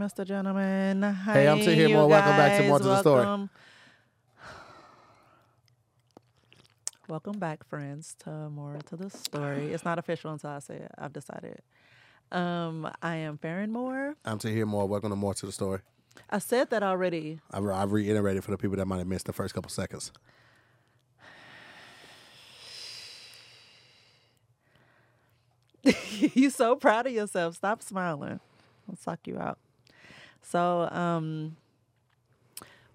Mr. Gentleman. Hey, I'm Tahir you more. Welcome back to. More to the Story. Welcome. Back, friends, to More to the Story. It's not official until I say it. I've decided. Um, I am Farron Moore. I'm Tahir Moore. Welcome to more to the story. I said that already. I, I reiterated for the people that might have missed the first couple seconds. you so proud of yourself. Stop smiling. I'll suck you out. So, um,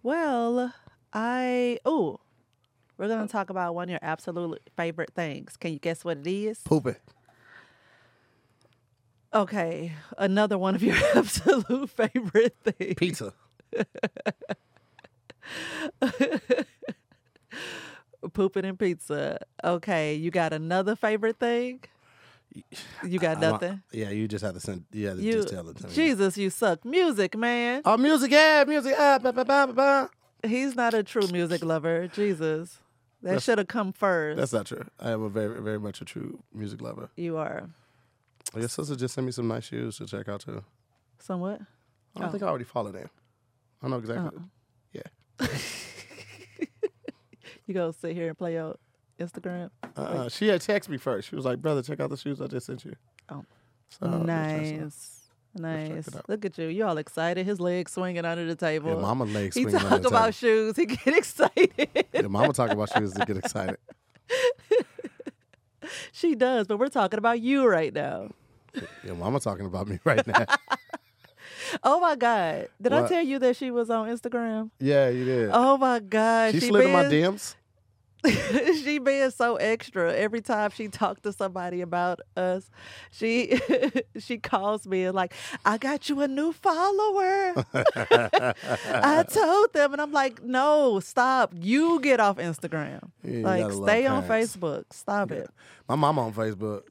well, I oh, we're gonna talk about one of your absolute favorite things. Can you guess what it is? Pooping. Okay, another one of your absolute favorite things. Pizza. Pooping and pizza. Okay, you got another favorite thing? You got I- I- nothing? yeah, you just have to send. Yeah, You, just tell it to me. Jesus, you suck. Music, man. Oh, music, yeah, music, ah, ba, ba, ba, ba, ba. He's not a true music lover. Jesus. That should have come first. That's not true. I am a very, very much a true music lover. you are. Your sister just sent me some nice shoes to check out too. Somewhat. I don't Oh. think I already followed them. I know exactly. Uh-uh. Yeah. You go sit here and play your Instagram. Uh-uh. She had texted me first. She was like, "Brother, check out the shoes I just sent you." Oh. So, nice. Nice. Look at you. You all excited. His legs swinging under the table. Yeah, mama legs he swinging talk on the about table. shoes. He get excited. Yeah, mama talk about shoes to get excited. she does, but we're talking about you right now. Yeah, mama talking about me right now. Oh my God. Did I tell you that she was on Instagram? yeah, you did. Oh my God. she, slid in my DMs. she being so extra every time she talked to somebody about us. She she calls me and like i got you a new follower. I told them and i'm like no stop. You get off instagram. Yeah, like stay on facebook. Stop it. My mom on Facebook.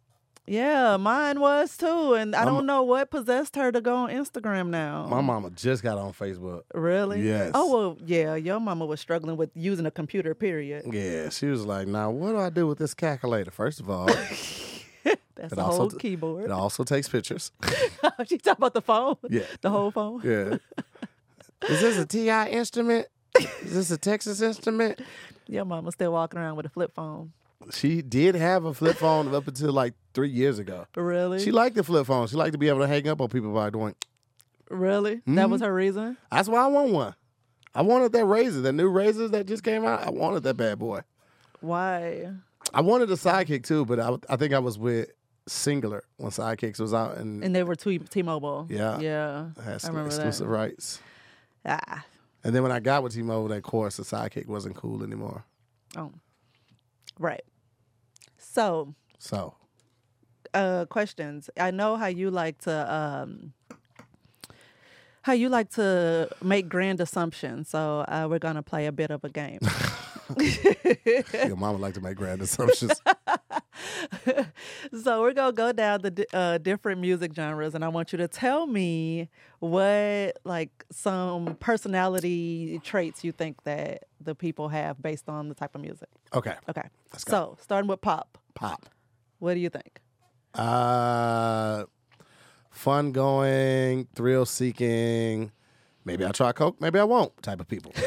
Yeah mine was too and i don't know what possessed her to go on instagram now My mama just got on Facebook. really Yes. oh well yeah your mama was struggling with using a computer period Yeah, she was like, "Now, what do I do with this calculator?" First of all, that's It a also whole t- keyboard it also takes pictures. Oh, she talking about the phone Yeah, The whole phone? yeah. Is this a Ti instrument? Is this a Texas instrument? Your mama still walking around with a flip phone. She did have a flip phone up until like three years ago. Really? She liked the flip phone. She liked to be able to hang up on people by doing. really? That Mm-hmm. was her reason? That's why I want one. I wanted that razor, the new razors that just came out. I wanted that bad boy. Why? I wanted a sidekick too, but I, I think I was with Cingular when Sidekicks was out and, And they were T- T-Mobile. Yeah. Yeah. had I some remember exclusive that. rights. Ah. And then when I got with T-Mobile, that course, the sidekick wasn't cool anymore. Oh. Right. So, So uh questions. I know how you like to um how you like to make grand assumptions. So, uh, we're going to play a bit of a game. your mama like to make grand assumptions. so we're gonna go down the uh, different music genres, and I want you to tell me what like some personality traits you think that the people have based on the type of music. Okay, Okay, Let's go. so starting with pop, pop. what do you think? Uh, fun going, thrill seeking. Maybe I'll try coke. Maybe I won't. Type of people.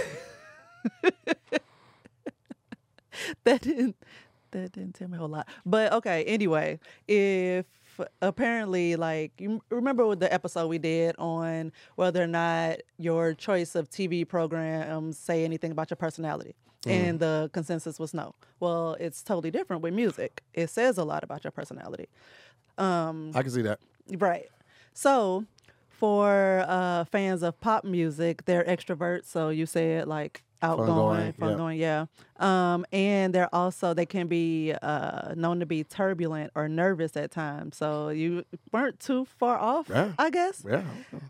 That didn't that didn't tell me a whole lot, but okay. Anyway, if apparently like you remember with the episode we did on whether or not your choice of TV programs say anything about your personality. And the consensus was no. Well, it's totally different with music. It says a lot about your personality. I can see that. Right. So, for uh, fans of pop music, they're extroverts. So you said like outgoing, Fun-going, fun going, yeah. Um, and they're also they can be uh, known to be turbulent or nervous at times. So you weren't too far off, Yeah. I guess. Yeah,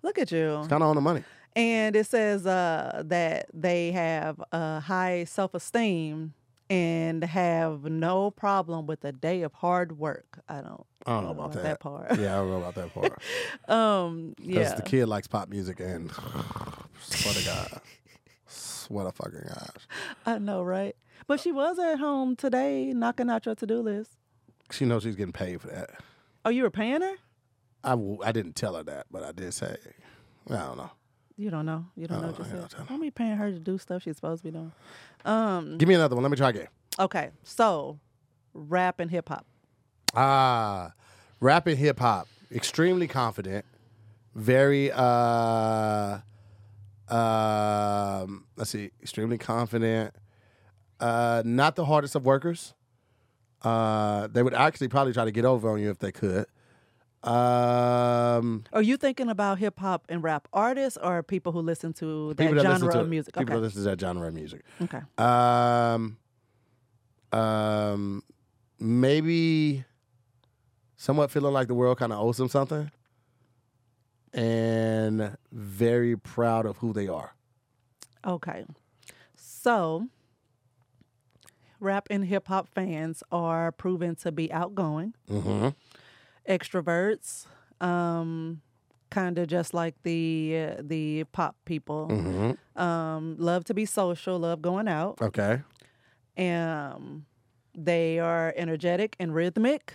Look at you. It's kind of on the money. And it says uh, that they have a high self esteem and have no problem with a day of hard work. I don't. I don't know about that. part. Yeah, I don't know about that part. um. Because the kid likes pop music and swear to God, swear to fucking gosh, I know, right? But she was at home today, knocking out your to do list. she knows she's getting paid for that. Oh, you were paying her? I, w- I didn't tell her that, but I did say, I don't know. You don't know. You don't know what you said. Don't be paying her to do stuff she's supposed to be doing. Um. Give me another one. Let me try again. Okay. So, rap and hip hop. Ah, rap and hip hop. Extremely confident. Very uh um let's see, extremely confident. Uh not the hardest of workers. Uh they would actually probably try to get over on you if they could. Um Are you thinking about hip hop and rap artists or people who listen to that genre to of music? people Okay. that listen to that genre of music. okay. Um, um, maybe somewhat feeling like the world kind of owes them something, and very proud of who they are. Okay. So, rap and hip hop fans are proven to be outgoing, Mm-hmm. extroverts, um, kind of just like the uh, the pop people. Mm-hmm. Um, love to be social, love going out. Okay. Um, they are energetic and rhythmic.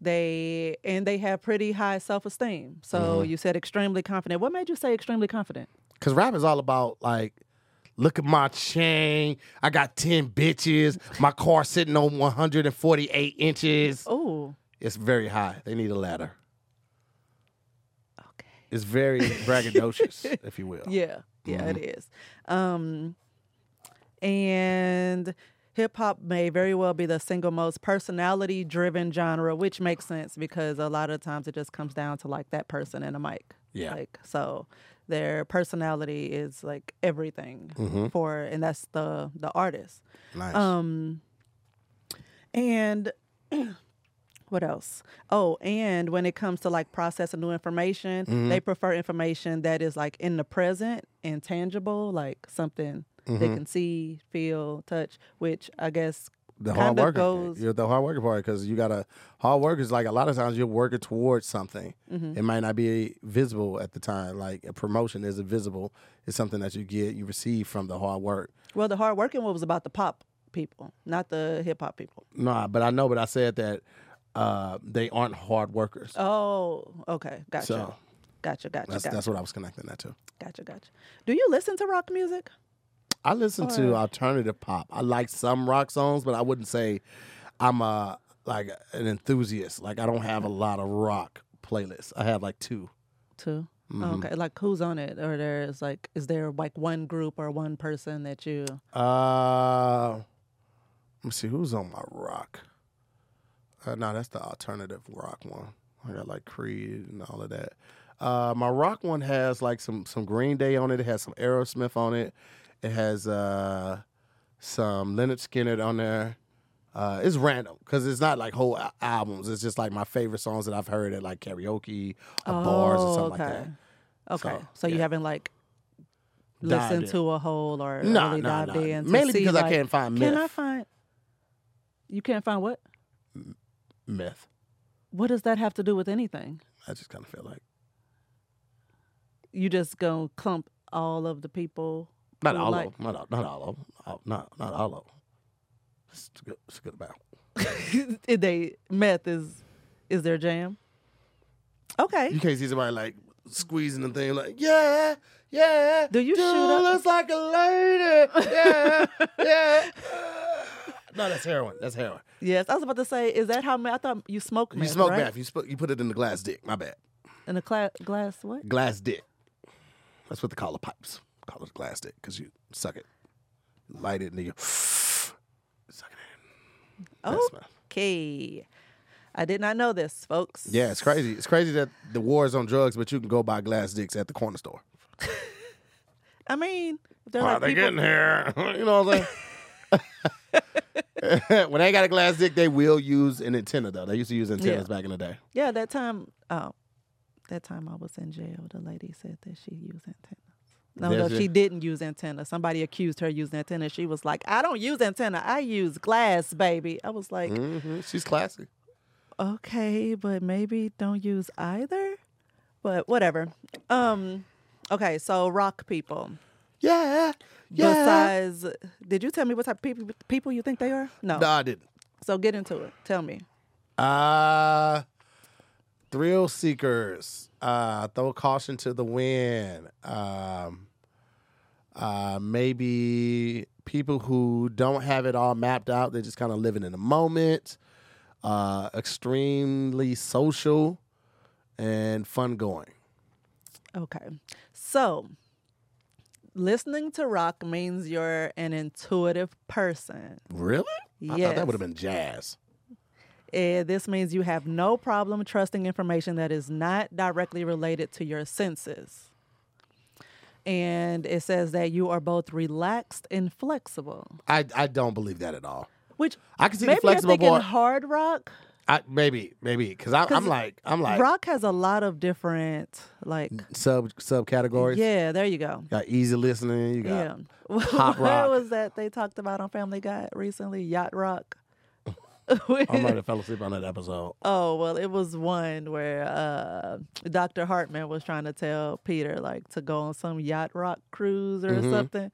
They and they have pretty high self esteem. So you said extremely confident. What made you say extremely confident? Because rap is all about like, look at my chain. I got ten bitches. My car sitting on one hundred and forty-eight inches. Oh, It's very high. They need a ladder. okay. It's very braggadocious, if you will. Yeah, yeah, it is. Um, and hip hop may very well be the single most personality driven genre, which makes sense because a lot of times it just comes down to like that person and a mic. Yeah. Like so their personality is like everything Mhm. for and that's the the artist. Nice. Um and what else? Oh, and when it comes to like processing new information, Mm-hmm. they prefer information that is like in the present and tangible, like something Mm-hmm. they can see, feel, touch, which I guess the hard worker. goes You're the hard worker part because you got to hard work is like a lot of times you're working towards something. Mm-hmm. It might not be visible at the time. Like a promotion isn't visible. It's something that you get, you receive from the hard work. well the hard working one was about the pop people, not the hip hop people. Nah, but I know, but I said that uh, they aren't hard workers. Oh, okay. Gotcha. So gotcha, gotcha, that's gotcha. that's what I was connecting that to. gotcha, gotcha. Do you listen to rock music? I listen to alternative pop. I like some rock songs, but I wouldn't say I'm a like an enthusiast. Like I don't have a lot of rock playlists. I have like two. 2 Mm-hmm. Oh, okay, like who's on it, or there's like, is there like one group or one person that you? Uh, let me see who's on my rock. Uh, no, that's the alternative rock one. I got like Creed and all of that. Uh, my rock one has like some some Green Day on it. It has some Aerosmith on it. It has uh, some Lynyrd Skynyrd on there. Uh, it's random because it's not like whole al- albums. It's just like my favorite songs that I've heard at like karaoke or bars or something like that. Oh, Okay, So, so, you haven't like listened in. to a whole or No, really no, dived no. in. Mainly because I can't find Can I find? You can't find what? Myth. What does that have to do with anything? I just kind of feel like You just gonna clump all of the people. Not all like- of them. Not, all- not all of them. All- Not, not all of them. It's a good, it's a good amount. they meth is is their jam. Okay. You can't see somebody like squeezing the thing like, yeah, yeah. Do you dude shoot up- looks like a lady. Yeah, yeah. no, that's heroin. That's heroin. Yes, I was about to say, is that how ma- I thought you smoke meth. You smoke right? meth. You, sp- you put it in the glass dick. My bad. in a cla- glass. What? Glass dick. That's what they call the pipes. Call it a glass dick because you suck it, light it, and you suck it in. Okay. I did not know this, folks. Yeah, it's crazy. It's crazy that the war is on drugs, but you can go buy glass dicks at the corner store. I mean, they're How like they people, getting here? you know what I'm saying? when they got a glass dick, they will use an antenna though. They used to use antennas back in the day. yeah, that time, oh, that time I was in jail, the lady said that she used antennas. No, no, she? didn't use antenna. Somebody accused her using antenna. She was like, "I don't use antenna. I use glass, baby." I was like, hmm She's classy. okay, but maybe don't use either. But whatever. Um, okay, so rock people. Yeah, yeah. Besides, did you tell me what type of people people you think they are? No. no, I didn't. So get into it. Tell me. Uh thrill seekers. Uh, throw caution to the wind. Um, uh, maybe people who don't have it all mapped out. They're just kind of living in the moment. Uh, extremely social and fun going. Okay. So, listening to rock means you're an intuitive person. Really? Yes. I thought that would have been jazz. And this means you have no problem trusting information that is not directly related to your senses. And it says that you are both relaxed and flexible. I, I don't believe that at all. Which I can see maybe the flexible you're thinking part. hard rock. I, maybe, maybe, because I'm like, I'm like rock has a lot of different like sub subcategories. Yeah, there you go. You got easy listening. You got Yeah. pop what was that they talked about on Family Guy recently? Yacht rock. I might have fell asleep on that episode. Oh well, it was one where uh, Dr. Hartman was trying to tell Peter like to go on some yacht rock cruise or Mhm. something,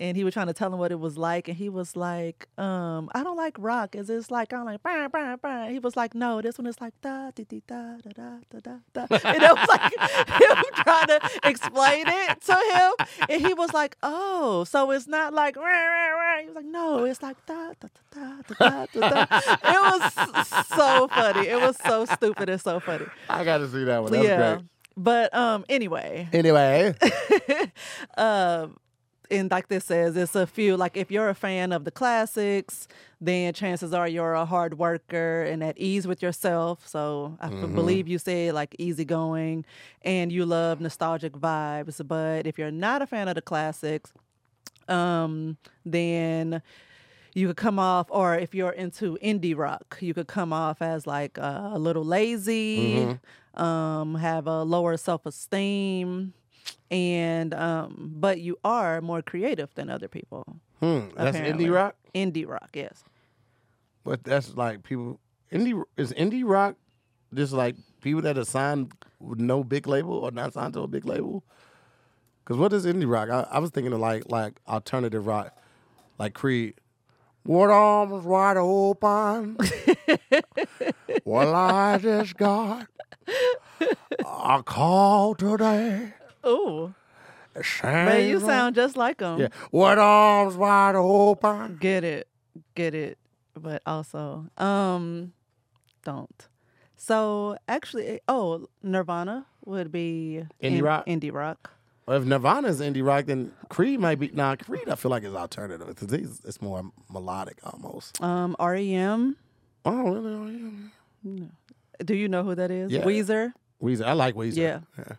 and he was trying to tell him what it was like, and he was like, um, "I don't like rock. Is this like I'm like bah, bah, bah. He was like, "No, this one is like da da da da da da da," and it was like him trying to explain it to him, and he was like, "Oh, so it's not like rah, rah, rah." He was like, "No, it's like da da da da da da da." It was so funny. It was so stupid and so funny. I got to see that one. That's yeah. great. But um anyway, Anyway, um and like this says it's a few like if you're a fan of the classics then chances are you're a hard worker and at ease with yourself. So i Mhm. believe you say like easygoing and you love nostalgic vibes. But if you're not a fan of the classics um then you could come off or if you're into indie rock you could come off as like uh, a little lazy um have a lower self-esteem and um but you are more creative than other people hmm, that's Apparently. indie rock. indie rock yes But that's like people. Indie is indie rock. Just like people that are signed with no big label or not signed to a big label. Because what is indie rock? I, I was thinking of like like alternative rock, like Creed. What arms wide open? well, I just got a call today. Ooh, saying man you sound just like them Yeah. What arms wide open? get it get it but also um don't so actually oh nirvana would be Indie in- rock? indie rock Well, if Nirvana's indie rock, then Creed might be. Nah, Creed I feel like is alternative because it's it's more melodic almost. um rem Oh, really? Oh, yeah. do you know who that is Yeah. weezer Weezer, I like Weezer. Yeah. yeah.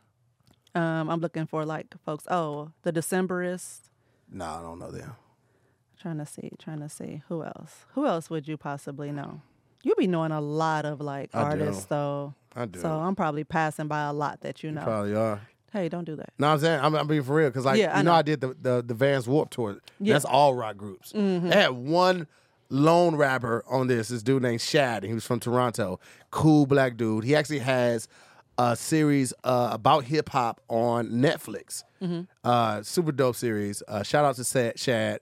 Um i'm looking for like folks oh the decemberists No, I don't know them. Trying to see, trying to see who else. Who else would you possibly know? You be knowing a lot of like I do. artists though, I do. so I'm probably passing by a lot that you You know. Probably are. Hey, don't do that. No, I'm saying I'm, I'm being for real because like Yeah, I you know, know. I did the the, the Vans Warp tour. Yeah. That's all rock groups. Mhm. They had one lone rapper on this. This dude named Shad. and He was from Toronto. Cool black dude. He actually has a series uh, about hip hop on Netflix. Mm-hmm. Uh, super dope series. Uh, shout out to Shad.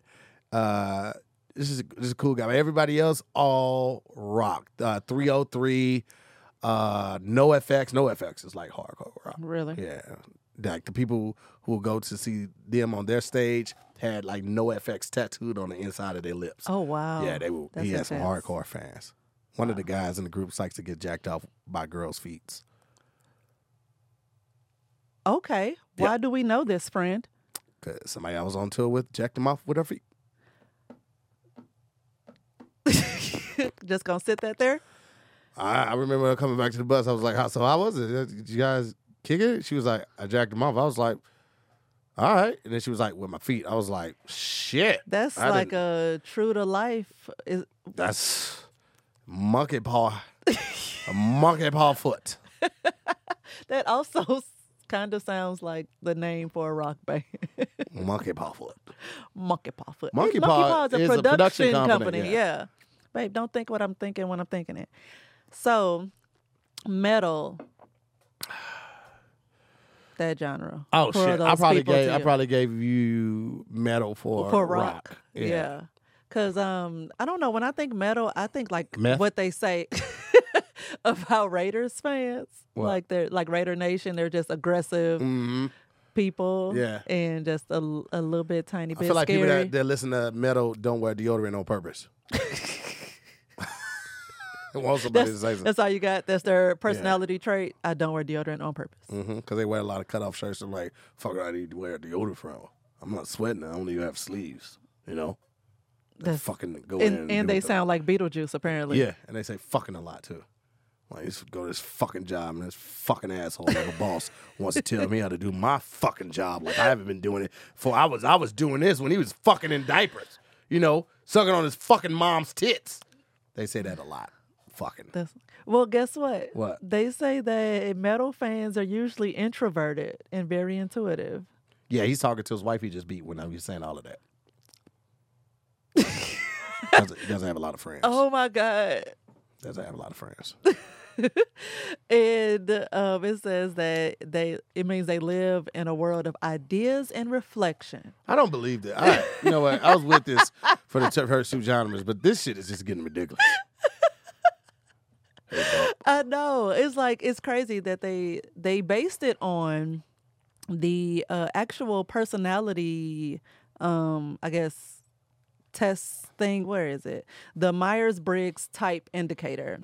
Uh, this is this is a cool guy. But everybody else all rock. Uh, 303. Uh, NOFX. No FX is like hardcore rock. Really? Yeah. Like the people who will go to see them on their stage had like NOFX tattooed on the inside of their lips. Oh wow. yeah, they. That's He had some hardcore fans. One of the guys in the group likes to get jacked off by girls' feet. Okay. Why do we know this, friend? Cause somebody I was on tour with jacked him off with her feet. Just gonna sit that there? I, I remember her coming back to the bus. I was like, how, "So how was it? Did you guys kick it?" She was like, "I jacked him off." I was like, "All right." And then she was like, "With my feet." I was like, "Shit." That's I like didn't- a true to life. Is That's monkey paw, a monkey paw foot. that also kind of sounds like the name for a rock band? Monkey paw foot. Monkey Paw Foot. Monkey Monkey Paw is a is a production, production company. company, Yeah. yeah. Babe, don't think what I'm thinking when I'm thinking it. So, metal. That genre. Oh shit! I probably gave I you. probably gave you metal for for rock. Yeah. Cause um I don't know when I think metal I think like Meth? what they say about Raiders fans. What? Like they're like Raider Nation, they're just aggressive hmm people. Yeah. And just a, a little bit tiny bit. I feel like scary. people that, that listen to metal don't wear deodorant on purpose. Want somebody to say that's, something. that's all you got. That's their personality trait. I don't wear deodorant on purpose. Because they wear a lot of cutoff shirts. I'm like, fuck, I need to wear deodorant from. I'm not sweating. I don't even have sleeves. You know, they That's- fucking go in And, and they sound like Beetlejuice, apparently. Yeah, and they say fucking a lot too. Like, just go to this fucking job, and this fucking asshole of a boss wants to tell me how to do my fucking job. Like I haven't been doing it for. I was I was doing this when he was fucking in diapers. You know, sucking on his fucking mom's tits. They say that a lot. Fucking. That's, well, guess what? What? They say that metal fans are usually introverted and very intuitive. Yeah, he's talking to his wife. He just beat when he was saying all of that. doesn't, he doesn't have a lot of friends. Oh my God. Doesn't have a lot of friends. And um, it says that they it means they live in a world of ideas and reflection. I don't believe that. All right, you know what? I was with this for the first two genres, but this shit is just getting ridiculous. I know. It's like it's crazy that they they based it on the uh, actual personality um I guess test thing. Where is it? The Myers-Briggs type indicator.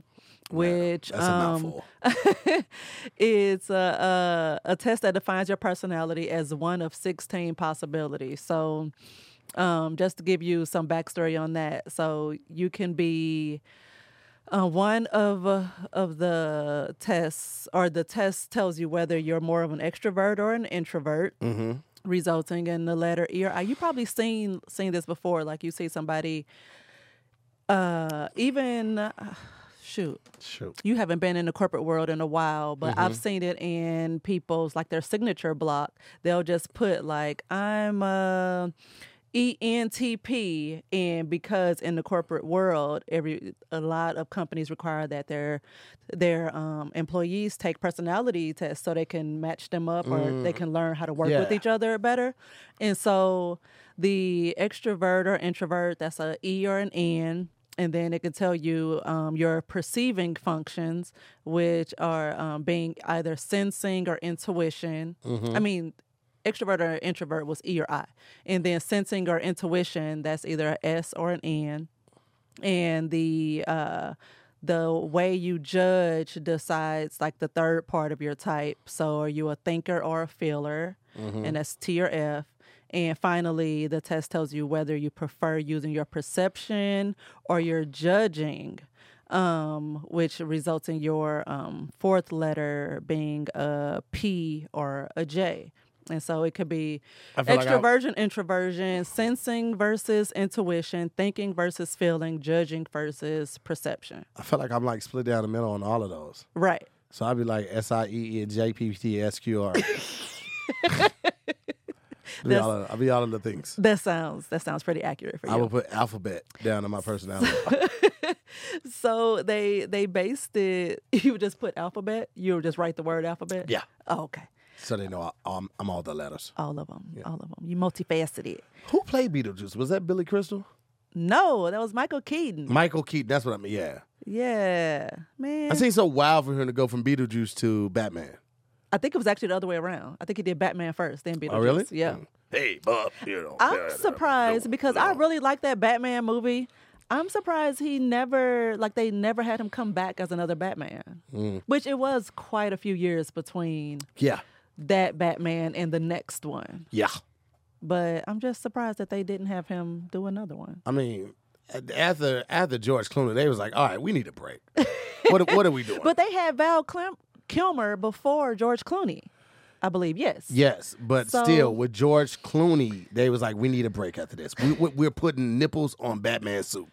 Which That's a um, mouthful. it's a, a a test that defines your personality as one of 16 possibilities. So, um, just to give you some backstory on that, so you can be uh, one of uh, of the tests, or the test tells you whether you're more of an extrovert or an introvert. Mm-hmm. Resulting in the letter E or I. You probably seen seen this before. Like you see somebody, uh, even uh, shoot, Shoot. you haven't been in the corporate world in a while, but Mm-hmm. I've seen it in people's like their signature block. They'll just put like I'm uh ENTP and because in the corporate world every a lot of companies require that their their um, employees take personality tests so they can match them up or they can learn how to work with each other better. And so the extrovert or introvert that's a E or an N and then it can tell you um, your perceiving functions, which are um, being either sensing or intuition. I mean, extrovert or introvert was E or I, and then sensing or intuition that's either a S or an N, and the uh, the way you judge decides like the third part of your type. So, are you a thinker or a feeler? And that's T or F. And finally, the test tells you whether you prefer using your perception or your judging, um, which results in your um, fourth letter being a P or a J. And so it could be I feel like extroversion, introversion, sensing versus intuition, thinking versus feeling, judging versus perception. I feel like I'm like split down the middle on all of those. Right. So I'd be like S I E E J P T S Q R. I'll be That's- all of- I'll be all of the things. That sounds that sounds pretty accurate for you. I will put alphabet down in my personality. So they they based it. You would just put alphabet. You would just write the word alphabet. yeah. Oh, okay. So they know I, I'm, I'm all the letters. All of them. All of them. You multifaceted. Who played Beetlejuice? Was that Billy Crystal? No, that was Michael Keaton. Michael Keaton. That's what I mean. Yeah. Yeah, man. I seem so wild for him to go from Beetlejuice to Batman. I think it was actually the other way around. I think he did Batman first, then Beetlejuice. Oh, really? Yeah. Mm. Hey, Bob. You know. I'm yeah, surprised no, because no. I really like that Batman movie. I'm surprised he never like they never had him come back as another Batman. Mm. Which it was quite a few years between Yeah. that Batman and the next one. Yeah. But I'm just surprised that they didn't have him do another one. I mean, after after George Clooney, they was like, all right, we need a break. what what are we doing? But they had Val Clim- Kilmer before George Clooney, I believe. Yes. Yes, but So- still, with George Clooney, they was like, we need a break after this. We, we- we're putting nipples on Batman suit.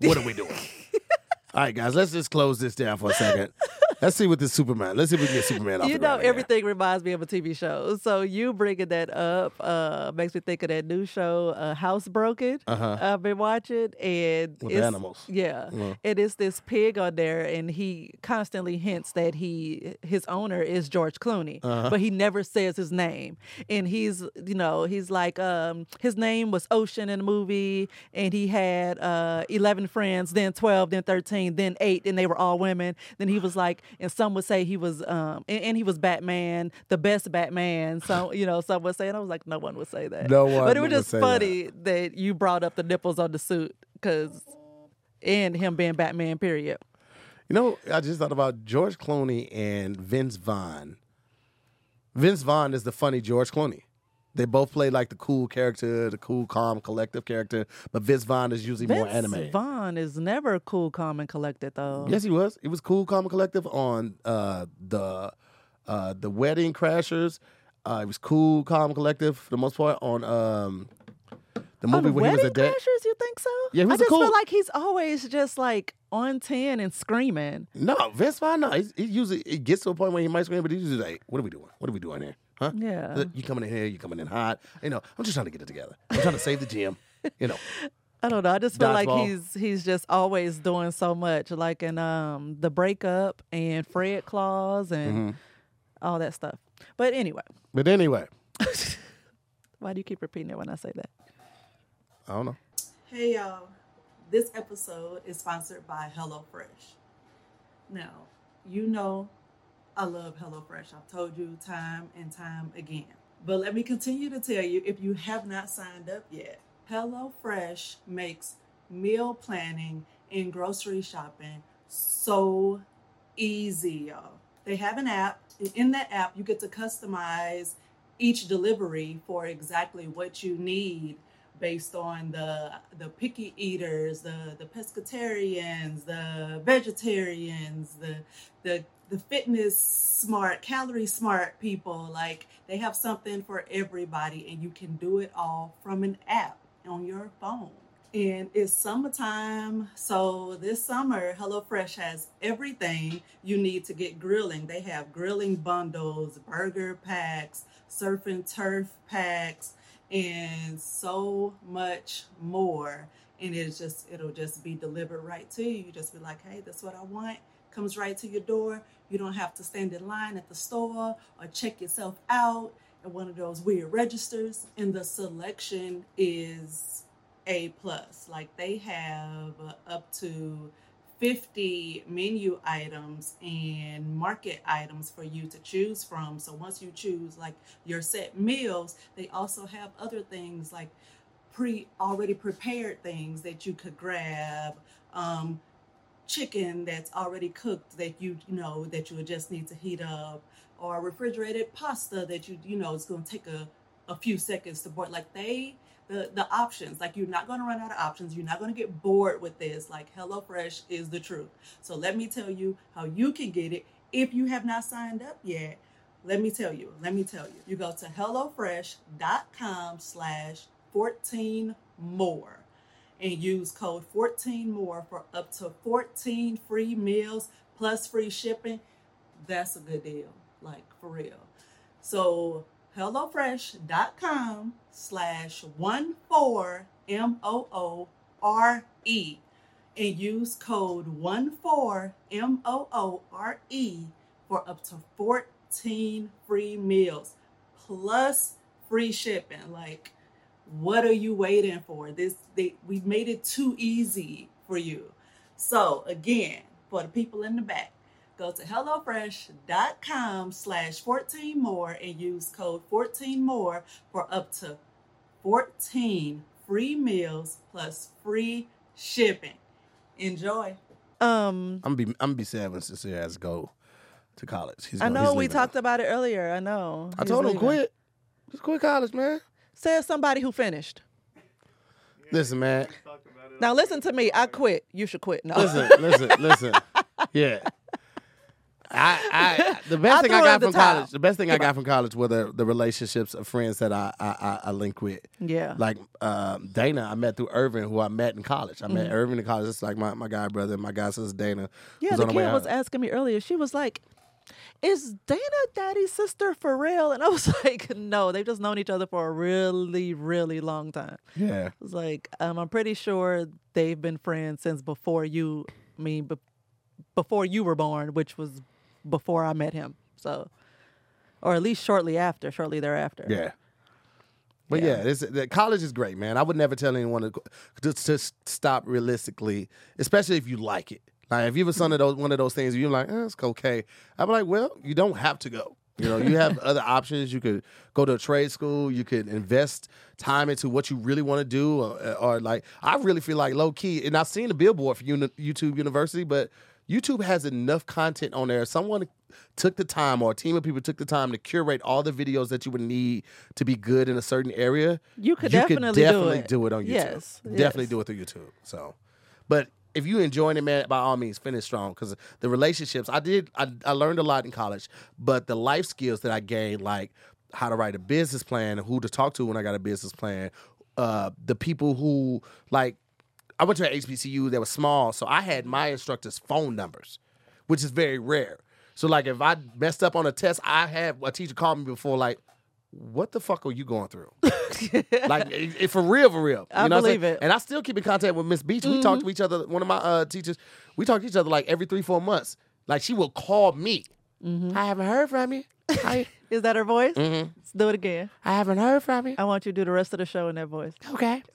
What are we doing? All right, guys, let's just close this down for a second. Let's see what this Superman. Let's see if we can get Superman off you know, everything reminds me of a TV show. So you bringing that up uh, makes me think of that new show, uh, Housebroken. Uh-huh. I've been watching, and With it's, animals. Yeah, Yeah. and it's this pig on there, and he constantly hints that he his owner is George Clooney, Uh-huh. but he never says his name. And he's you know he's like um, his name was Ocean in the movie, and he had uh, eleven friends, then twelve, then thirteen, then eight, and they were all women. Then he was like, and some would say he was, um, and, and he was Batman, the best Batman. So you know, some would say, and I was like, no one would say that. No one But it was just funny that. you brought up the nipples on the suit because, and him being Batman. Period. You know, I just thought about George Clooney and Vince Vaughn. Vince Vaughn is the funny George Clooney. They both play like the cool character, the cool, calm, collective character, but Vince Vaughn is usually more Vince animated. Vaughn is never cool, calm, and collected though. Yes, he was. He was cool, calm, and collective on uh, the uh, the Wedding Crashers. Uh, he was cool, calm, and collective for the most part on um, the Oh, movie the where he was Wedding a dad. Crashers, you think so? Yeah, he was I just cool- feel like he's always just like on ten and screaming. No, Vince Vaughn. No, he's, he usually it gets to a point where he might scream, but he's usually like, "What are we doing? What are we doing here? Huh? Yeah. You coming in here? You coming in hot? You know, I'm just trying to get it together. I'm trying to save the gym. You know, I don't know. I just feel like Dodgeball. he's he's just always doing so much, like in um the breakup and Fred Claus and Mm-hmm. all that stuff. But anyway, but anyway, why do you keep repeating it when I say that? I don't know. Hey y'all, this episode is sponsored by HelloFresh. Now, you know I love HelloFresh. I've told you time and time again. But let me continue to tell you if you have not signed up yet, HelloFresh makes meal planning and grocery shopping so easy, y'all. They have an app. In that app, you get to customize each delivery for exactly what you need based on the the picky eaters, the the pescatarians, the vegetarians, the the the fitness smart, calorie smart people. Like they have something for everybody, and you can do it all from an app on your phone. And it's summertime, so this summer, HelloFresh has everything you need to get grilling. They have grilling bundles, burger packs, surf and turf packs, and so much more. And it's just, it'll just be delivered right to you. You just be like, hey, that's what I want. Comes right to your door. You don't have to stand in line at the store or check yourself out at one of those weird registers. And the selection is a plus. Like they have up to 50 menu items and market items for you to choose from. So once you choose like your set meals, they also have other things like pre already prepared things that you could grab. Um, chicken that's already cooked that you you know that you would just need to heat up or refrigerated pasta that you you know it's going to take a, a few seconds to boil. Like they the the options like you're not going to run out of options. You're not going to get bored with this. Like HelloFresh is the truth. So let me tell you how you can get it. If you have not signed up yet let me tell you let me tell you. You go to hellofresh.com slash 14 more and use code 14 more for up to 14 free meals plus free shipping. That's a good deal like for real. So hellofresh.com slash 14 m-o-o-r-e and use code 14 m-o-o-r-e for up to 14 free meals plus free shipping like what are you waiting for? This they we made it too easy for you. So again for the people in the back go to hellofresh.com slash 14 more and use code 14 more for up to 14 free meals plus free shipping. Enjoy. Um I'm gonna be I'm gonna be sad when Sincere has to go to college. He's i gonna- know he's we talked about it earlier. I know. I He's told him quit. Just quit college, man. Says somebody who finished Listen, man. now listen to me i quit you should quit no Listen, listen, listen. Yeah. I, I the best I thing I got from college. The best thing I got from college were the, the relationships of friends that I I, I, I link with. Yeah. Like um, Dana, I met through Irvin, who I met in college. I Mm-hmm. met Irvin in college. It's like my, my guy brother, my guy sister Dana. Yeah, the the kid was asking me earlier. She was like, "Is Dana Daddy's sister for real?" And I was like, "No, they've just known each other for a really, really long time." Yeah. I was like, um, "I'm pretty sure they've been friends since before you, I mean, be- before you were born, which was before I met him. So, or at least shortly after, shortly thereafter. Yeah. But Yeah. yeah, this, the college is great, man. I would never tell anyone to, to, to stop realistically, especially if you like it. Like if you have son of those one of those things, you're like, eh, it's okay. I'm like, well, you don't have to go. You know, you have other options. You could go to a trade school. You could invest time into what you really want to do, or, or like I really feel like low key. And I've seen the billboard for uni- YouTube University, but YouTube has enough content on there. Someone took the time, or a team of people took the time to curate all the videos that you would need to be good in a certain area. You could definitely do definitely it. do it on YouTube. Yes, definitely yes. do it through YouTube. So, but if you enjoying it, man, by all means, finish strong because the relationships I did, I, I learned a lot in college, but the life skills that I gained, like how to write a business plan, who to talk to when I got a business plan, uh, the people who like, I went to an HBCU that was small, so I had my instructors' phone numbers, which is very rare. So like, if I messed up on a test, I had a teacher call me before, like. What the fuck are you going through? like, it, it- for real, for real. I you know what I'm believe it. And I still keep in contact with Miss Beach. We talk to each other. One of my uh, teachers, we talk to each other like every three, four months. Like she will call me. I haven't heard from you. I, Is that her voice? Mm-hmm. Let's do it again. I haven't heard from you. I want you to do the rest of the show in that voice. Okay.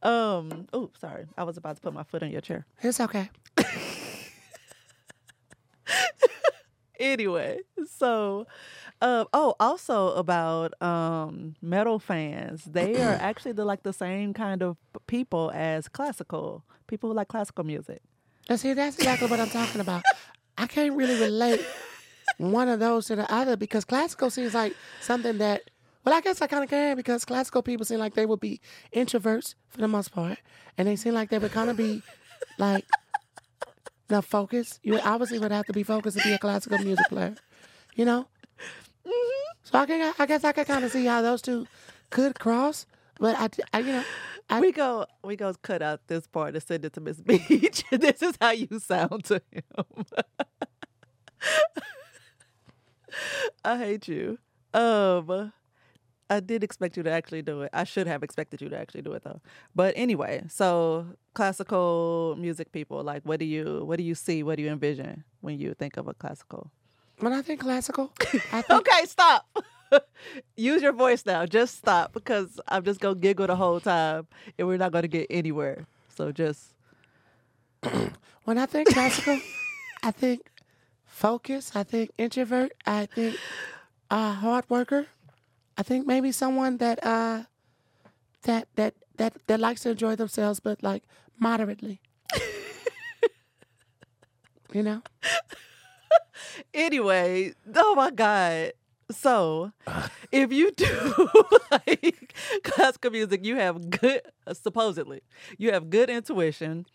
Um. Oh, sorry. I was about to put my foot on your chair. It's okay. Anyway, so, um. Oh, also about um metal fans. They are actually the like the same kind of people as classical people who like classical music. And see, that's exactly what I'm talking about. I can't really relate one of those to the other because classical seems like something that. Well, I guess I kind of can because classical people seem like they would be introverts for the most part, and they seem like they would kind of be like the focus. You obviously would have to be focused to be a classical music player, you know. So I can, I guess I can kind of see how those two could cross, but I, I you know, I, we go we go cut out this part and send it to Miss Beach. this is how you sound to him. I hate you. Um I did expect you to actually do it. I should have expected you to actually do it though. But anyway, so classical music people, like what do you what do you see? What do you envision when you think of a classical? when I think classical, I think Okay, stop. Use your voice now. Just stop because I'm just gonna giggle the whole time and we're not gonna get anywhere. So just When I think classical, I think focus. I think introvert. I think uh, hard worker. I think maybe someone that uh, that that that that likes to enjoy themselves, but like moderately. you know, anyway, oh my god. So, if you do like classical music, you have good supposedly you have good intuition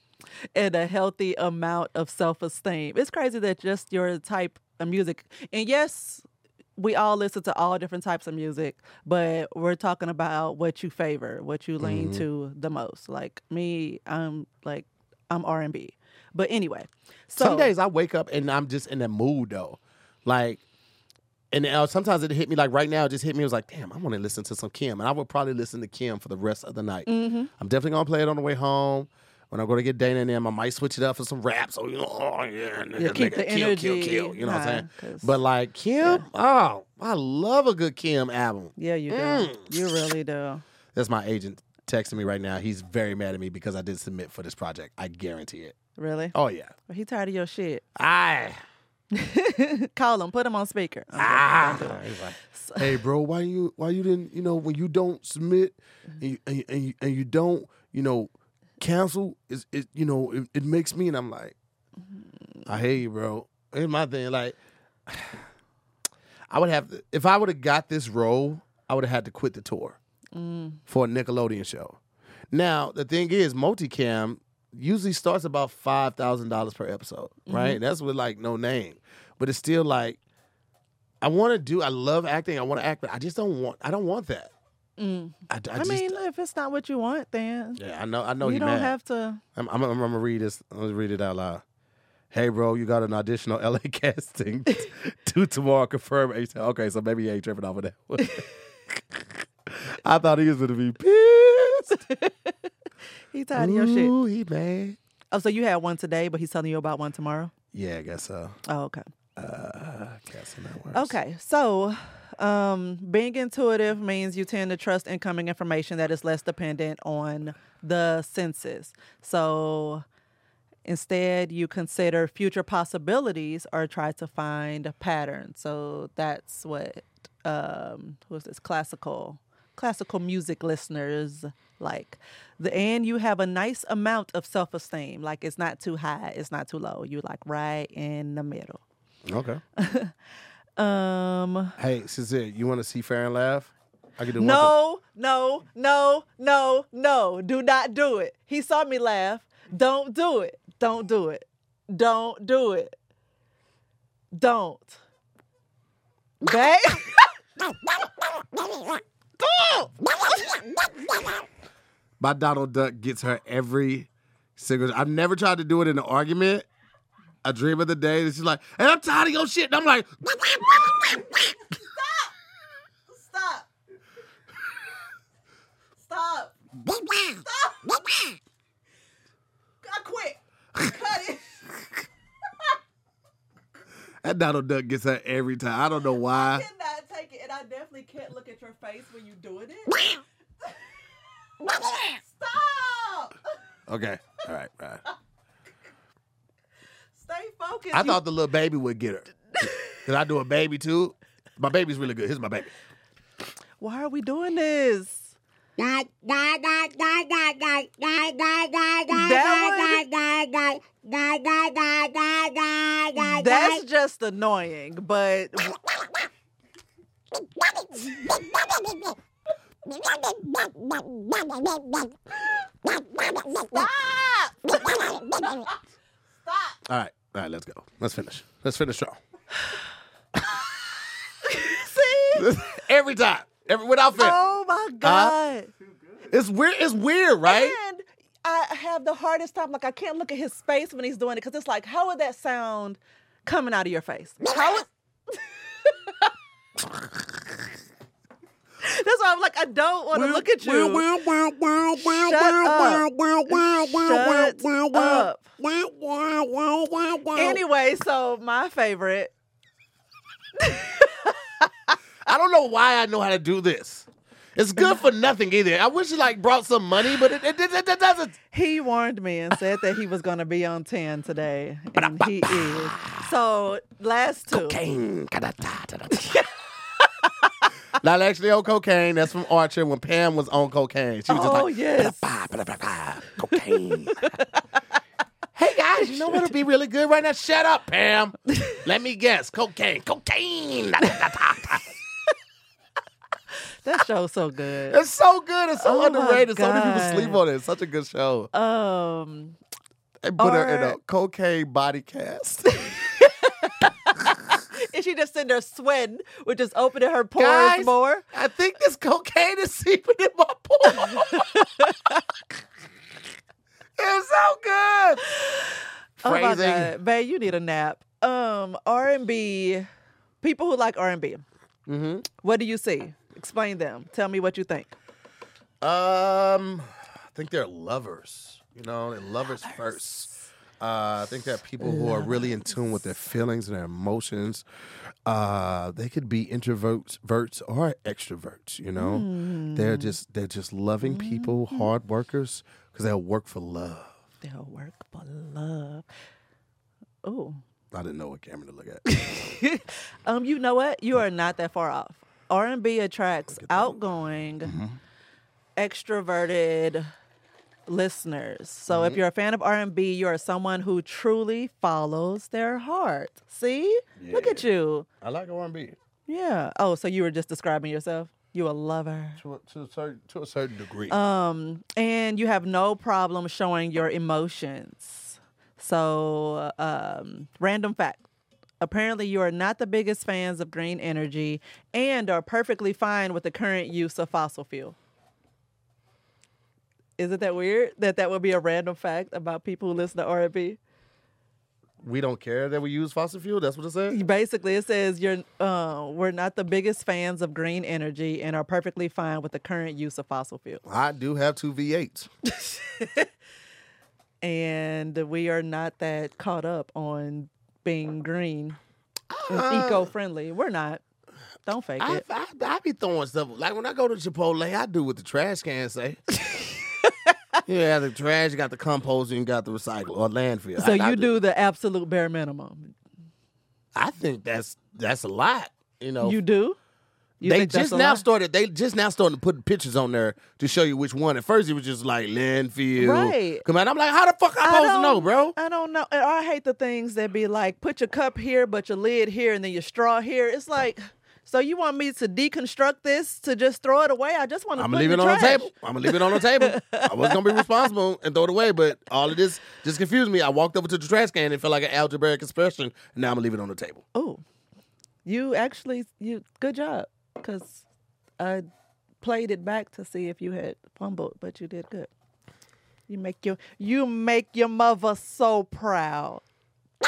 and a healthy amount of self-esteem. It's crazy that just your type of music. And yes, we all listen to all different types of music, but we're talking about what you favor, what you lean to the most. Like me, I'm like I'm R&B. But anyway, so some days I wake up and I'm just in that mood though, like. And uh, sometimes it hit me like right now. It just hit me. It was like, damn, I want to listen to some Kim, and I would probably listen to Kim for the rest of the night. Mm-hmm. I'm definitely gonna play it on the way home. When I'm gonna get Dana and them, I might switch it up for some rap. So you know, oh yeah, nigga, Yeah, keep nigga, the kill, kill, energy kill. You know what I'm saying? But like Kim, oh, I love a good Kim album. Yeah, you do. Mm. You really do. That's my agent texting me right now. He's very mad at me because I didn't submit for this project. I guarantee it. Really? Oh yeah. He tired of your shit. I Call him. Put him on speaker. Ah. joking, don't do it. He's like, hey bro, why you why you didn't you know when you don't submit and you, and, you- and, you, and you don't you know cancel is it you know it, it makes me and I'm like I hate you, bro. Here's my thing, like I would have to, if I would have got this role, I would have had to quit the tour mm. for a Nickelodeon show. Now the thing is, multicam usually starts about five thousand dollars per episode, mm-hmm. right? That's with like no name, but it's still like I want to do. I love acting. I want to act, but I just don't want. I don't want that. Mm. I, I I, just, mean, if it's not what you want, then yeah, I know. I know you don't mad. have to. I'm, I'm, I'm gonna read this. I'm gonna read it out loud. Hey, bro, you got an audition on LA casting. Two tomorrow, confirm. And he said, okay, so maybe he ain't tripping off of that. one. I thought he was gonna be pissed. he tired of your shit. Ooh, he mad. Oh, so you had one today, but he's telling you about one tomorrow. Yeah, I guess so. Oh, okay. Uh, casting networks. Okay, so um, being intuitive means you tend to trust incoming information that is less dependent on the senses. So instead, you consider future possibilities or try to find patterns. So that's what um, who's this classical classical music listeners like. The and you have a nice amount of self esteem. Like it's not too high, it's not too low. You like right in the middle. Okay. Um. Hey, Sincere, you want to see Fair and Laugh? I can do one No, no, no, no, no. Do not do it. He saw me laugh. Don't do it. Don't do it. Don't do it. Don't. Babe. My Donald Duck gets her every single. I've never tried to do it in an argument. A dream of the day. And she's like, and I'm tired of your shit. And I'm like, Stop. Stop. Stop. Stop. I quit. Cut it. that Donald Duck gets her every time. I don't know I why. cannot take it, and I definitely can't look at your face when you're doing it. Stop. Okay. All right. All right. Stay focused. I You- thought the little baby would get her. Did I do a baby too? My baby's really good. Here's my baby. Why are we doing this? That's just annoying, but stop! Stop! All right. All right. Let's go. Let's finish. Let's finish strong. See? every time. Every without fail. Oh my uh-huh. god! It's weird. It's weird, right? And I have the hardest time. Like I can't look at his face when he's doing it because it's like, how would that sound coming out of your face? How would? That's why I'm like, I don't want to look at you. Shut up. Anyway, so my favorite. I don't know why I know how to do this. It's good for nothing either. I wish it like brought some money, but it, it, it, it doesn't. He warned me and said that he was going to be on 10 today. And he is. So, last two. Not actually on cocaine. That's from Archer when Pam was on cocaine. She was just like, Oh, like, yes. cocaine. hey guys, you know what'll be really good right now? Shut up, Pam. Let me guess. Cocaine. Cocaine. That show's so good. It's so good. It's so Oh my underrated. So many people God. sleep on it. It's such a good show. Um, They put her in a Or- cocaine body cast. she just sitting there sweating, which is opening her pores Guys, more. I think this cocaine is seeping in my pores. it's so good. Oh my god, babe, you need a nap. Um, R and B, people who like R and B. Mm-hmm. What do you see? Explain them. Tell me what you think. Um, I think they're lovers. You know, they're lovers, first. Uh, I think they're people who are really in tune with their feelings and their emotions. Uh, they could be introverts, verts, or extroverts. You know, they're just they're just loving people, hard workers, because they'll work for love. They'll work for love. Oh, I didn't know what camera to look at. um, you know what? You are not that far off. R and B attracts outgoing, Mm-hmm. extroverted listeners. So if you're a fan of R and B, you are someone who truly follows their heart. See? Look at you. I like R&B. Yeah. Oh, so you were just describing yourself? You a lover. To a, to a certain to a certain degree. Um, and you have no problem showing your emotions. So, um, random fact. Apparently, you are not the biggest fans of green energy and are perfectly fine with the current use of fossil fuel. Isn't that weird that that would be a random fact about people who listen to R&B? we don't care that we use fossil fuel. That's what it says. Basically, it says you're uh, we're not the biggest fans of green energy and are perfectly fine with the current use of fossil fuel. I do have two V8s. and we are not that caught up on being green Uh, eco-friendly. We're not. Don't fake I, it. I, I be throwing stuff like when I go to Chipotle, I do what the trash can say. yeah, the trash you got the compost and you got the recycle or landfill. So I, I you do the absolute bare minimum. I think that's that's a lot. You know, You do? You they just now lot? started. They just now started to put pictures on there to show you which one. At first, it was just like landfill. Right. Come on, I'm like, how the fuck I I supposed to know, bro? I don't know. I hate the things that be like, put your cup here, but your lid here, and then your straw here. It's like, so you want me to deconstruct this to just throw it away? I just want to I'm gonna leave it the on the table. I'm gonna leave it on the table. I was gonna be responsible and throw it away, but all of this just confused me. I walked over to the trash can and felt like an algebraic expression, now I'm gonna leave it on the table. Oh, you actually, you good job, because I played it back to see if you had fumbled, but you did good. You make your you make your mother so proud.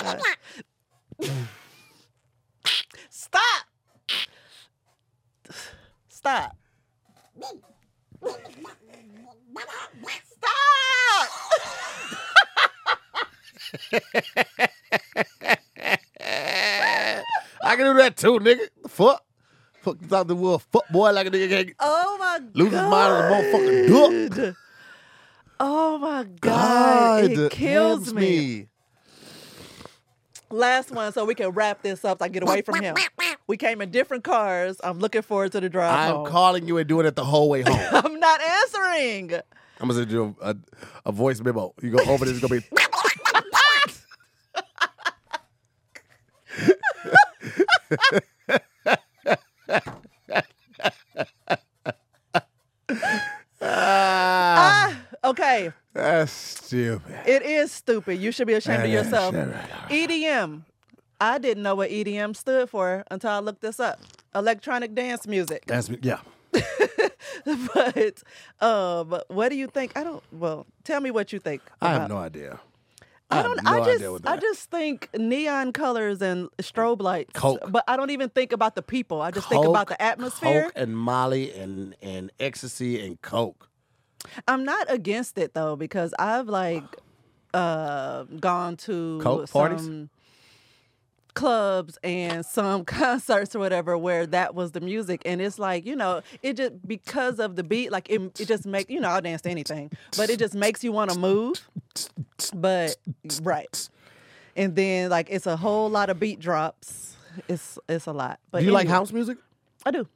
Uh, stop. Stop. Stop. I can do that too, nigga. Fuck. Fuck you thought the world fuck boy like a nigga can't Oh my lose his mind as a motherfucking duck. Oh my God. it kills helps me. Last one, so we can wrap this up. So I get away from him. We came in different cars. I'm looking forward to the drive I'm home. calling you and doing it the whole way home. I'm not answering. I'm gonna send you a, a, a voice memo. You go over this, it's gonna be Ah, okay. that's stupid. It is stupid. You should be ashamed of yourself. EDM. I didn't know what EDM stood for until I looked this up. Electronic dance music. That's yeah. but um, what do you think? I don't. Well, tell me what you think. I have no idea. I don't. no I just. I just think neon colors and strobe lights. Coke. But I don't even think about the people. I just think about the atmosphere. Coke and Molly and and ecstasy and Coke. I'm not against it though because I've like uh gone to Coke some parties? Clubs and some concerts or whatever where that was the music. And it's like you know it just because of the beat like it, it just makes you know I'll dance to anything but it just makes you want to move. But right. And then like it's a whole lot of beat drops. It's it's a lot. But Do you like house music? I do.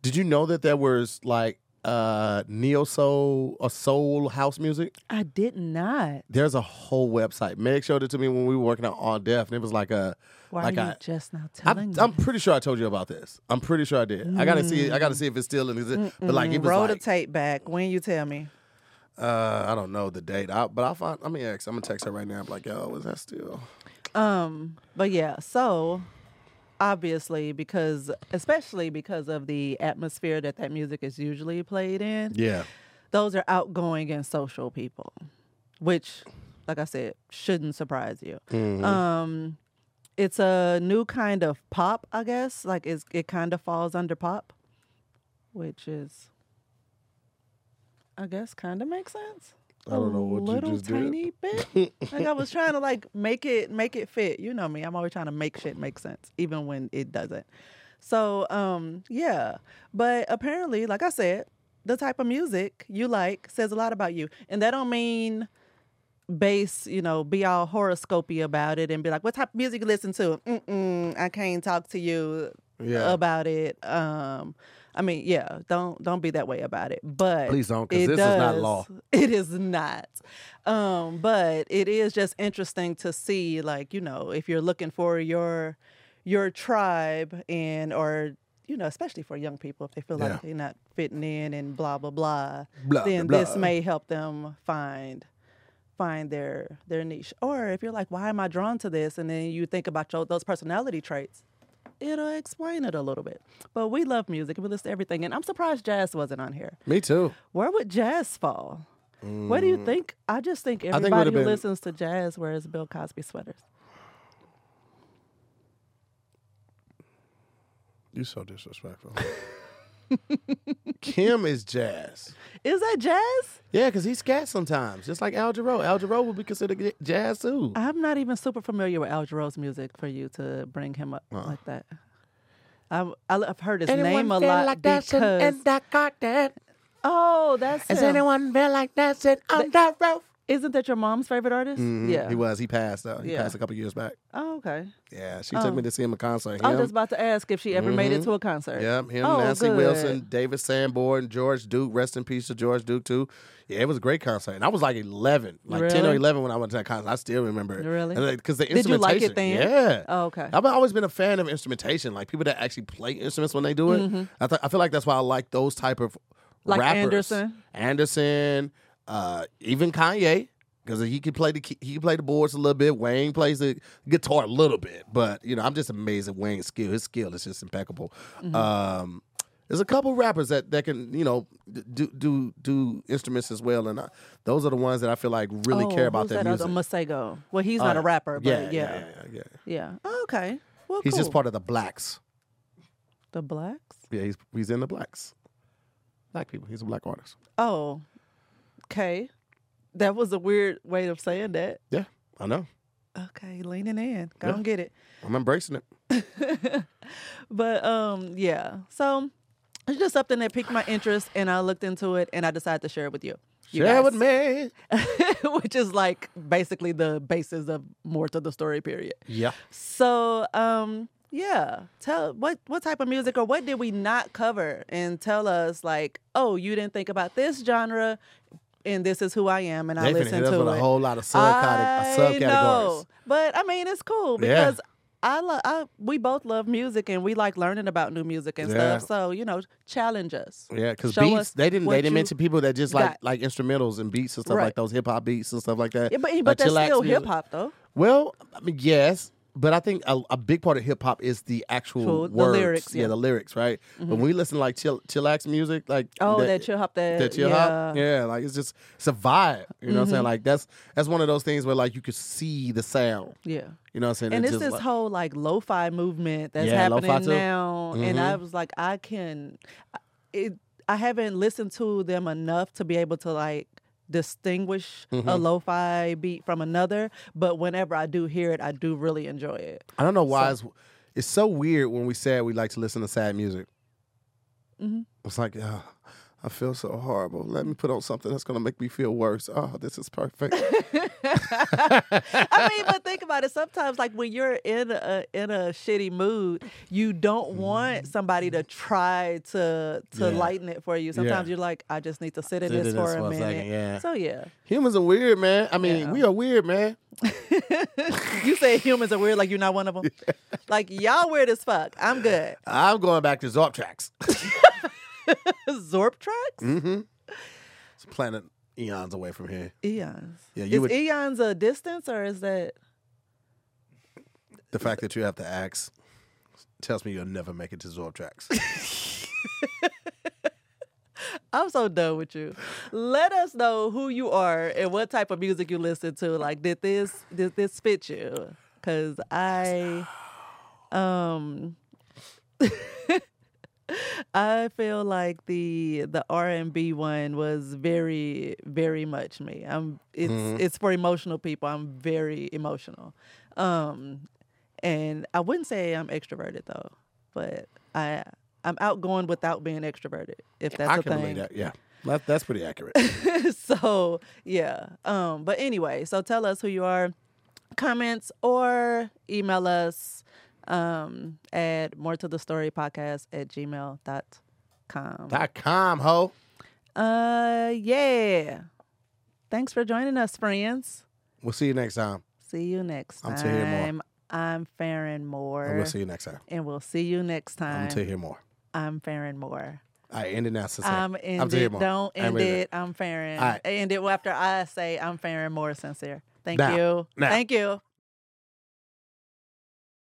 Did you know that there was like uh neo soul or soul house music? I did not There's a whole website. Meg showed it to me when we were working on All Deaf, and it was like a why like are you a. just now telling I'm, me I'm pretty sure I told you about this. I'm pretty sure I did. I gotta see. I gotta see if it's still in existence. But like it was roll the tape back when you tell me uh, I don't know the date. I, but I'll find. I'm gonna ask. I'm gonna text her right now. I'm like, yo, was that still? Um, but yeah, so obviously because especially because of the atmosphere that that music is usually played in, Yeah. those are outgoing and social people, which like I said, shouldn't surprise you. Mm-hmm. Um it's a new kind of pop, I guess. Like it's, it kind of falls under pop, which is I guess kind of makes sense. I don't know what you little just did. tiny bit. like I was trying to like make it make it fit. You know me. I'm always trying to make shit make sense, even when it doesn't. So um yeah. But apparently, like I said, the type of music you like says a lot about you. And that don't mean base, you know, be all horoscopy about it and be like, what type of music you listen to? Mm-mm, I can't talk to you Yeah. about it. Um, I mean, yeah, don't don't be that way about it. But Please don't, 'cause it this is not does- law. It is not. Um, but it is just interesting to see, like, you know, if you're looking for your your tribe and or you know, especially for young people, if they feel Yeah. like they're not fitting in and blah blah blah, Blah, then blah, this may help them find find their their niche. Or if you're like, why am I drawn to this? And then you think about your, those personality traits, it'll explain it a little bit. But we love music. We listen to everything, and I'm surprised jazz wasn't on here. Me too. Where would jazz fall? What do you think? I just think Mm. think everybody who been- listens to jazz wears Bill Cosby sweaters. You so disrespectful. Kim is jazz. Is that jazz? Yeah, because he's scat sometimes, just like Al Jarreau. Al Jarreau would be considered jazz too. I'm not even super familiar with Al Jarreau's music for you to bring him up Uh-uh. like that. I've, I've heard his name a lot like because oh, that's Has him. anyone been like dancing on that roof? Isn't that your mom's favorite artist? Mhm, Yeah. he was. He passed. Uh, he Yeah. passed a couple years back. Oh, okay. Yeah, she Oh. took me to see him a concert. I was just about to ask if she ever made it Mhm. to a concert. Yep, him, Oh, Nancy good. Wilson, David Sanborn, George Duke. Rest in peace to George Duke too. Yeah, it was a great concert. And I was like 11, like 10 or 11 when I went to that concert. I still remember it. Really? Because the Did you like it instrumentation- then? Yeah. Oh, okay. I've always been a fan of instrumentation, like people that actually play instruments when they do it. Mm-hmm. I, th- I feel like that's why I like those type of Like rappers. Anderson? Anderson, uh, even Kanye, because he could play the he could play the boards a little bit. Wayne plays the guitar a little bit, but you know I'm just amazed at Wayne's skill. His skill is just impeccable. Mm-hmm. Um, there's a couple rappers that, that can you know do do do instruments as well, and uh, those are the ones that I feel like really oh, care about their that music. other Masego? Well, he's not Uh, a rapper, but yeah, yeah. yeah, yeah, yeah. Yeah. Oh, okay. Well, He's just part of the blacks. the blacks. Yeah, he's he's in the blacks. Black people. He's a black artist. Oh, okay. That was a weird way of saying that. Yeah, I know. Okay, leaning in. Go Yeah. and get it. I'm embracing it. But um, yeah. So it's just something that piqued my interest, and I looked into it, and I decided to share it with you. you Share guys. with me. which is like basically the basis of more to the story. Period. Yeah. So, um, yeah, tell what what type of music or what did we not cover, and tell us like, oh, you didn't think about this genre, and this is who I am, and I They finna listen to with it. a whole lot of uh, I subcategories. know, but I mean, it's cool Yeah. because. I love. I, we both love music, and we like learning about new music and Yeah. stuff. So you know, challenge us. Yeah, because beats they didn't they didn't mention people that just like got. like instrumentals and beats and stuff Right. like those hip hop beats and stuff like that. Yeah, but Like but that's still hip hop though. Well, I mean, yes, but I think a, a big part of hip hop is the actual True, the words. lyrics, yeah. Mm-hmm. the lyrics, right? But when we listen to like chill, chillax music, like Oh, that, chill hop. That, that chill yeah. hop, yeah, like it's just it's a vibe. You know what I'm saying? Like that's that's one of those things where like you could see the sound. Yeah. You know what I'm saying? and It's it's this like- whole like lo-fi movement that's Yeah, happening now and i Mhm. was like i can it i haven't listened to them enough to be able to like distinguish a Mhm. lo-fi beat from another but whenever i do hear it i do really enjoy it I don't know why it's it's so weird when we said we like to listen to sad music. Mhm. It's like, oh, I feel so horrible. Let me put on something that's gonna make me feel worse. Oh, this is perfect. i mean but think about it sometimes like when you're in a in a shitty mood you don't want somebody to try to to Mm-hmm. Yeah. lighten it for you sometimes you're like i just need to sit in Sit this in for this a for a minute second, yeah. so yeah Humans are weird, man. I mean, Yeah. we are weird, man. you say humans are weird, like you're not one of them. Like y'all weird as fuck. I'm good. I'm going back to Zorp tracks. Zorp tracks, mm-hmm. It's planet eons away from here. eons. Yeah, you is would- eons a distance or is that? The fact that you have to ask tells me you'll never make it to Zorp tracks. I'm so done with you. Let us know who you are and what type of music you listen to. Like, did this did this fit you? Cause I, um. I feel like the the R and B one was very very much me. I'm it's Mhm. it's for emotional people. I'm very emotional, um, and I wouldn't say I'm extroverted though, but I I'm outgoing without being extroverted. If that's I a can thing. that. Yeah, that, that's pretty accurate. so yeah. Um, but anyway, so tell us who you are, comments or email us um at more to the story podcast at gmail dot com. Ho. Uh yeah. Thanks for joining us, friends. We'll see you next time. See you next I'm time. to hear more. I'm Farron Moore. And we'll see you next time. and we'll see you next time. I'm to hear more. I'm Farron Moore. I end it now, sincere. I'm I'm end Tahir it. Don't I'm end it. I'm Farron. Right. End it after I say I'm Farron Moore sincere. Thank Now, you. now. Thank you.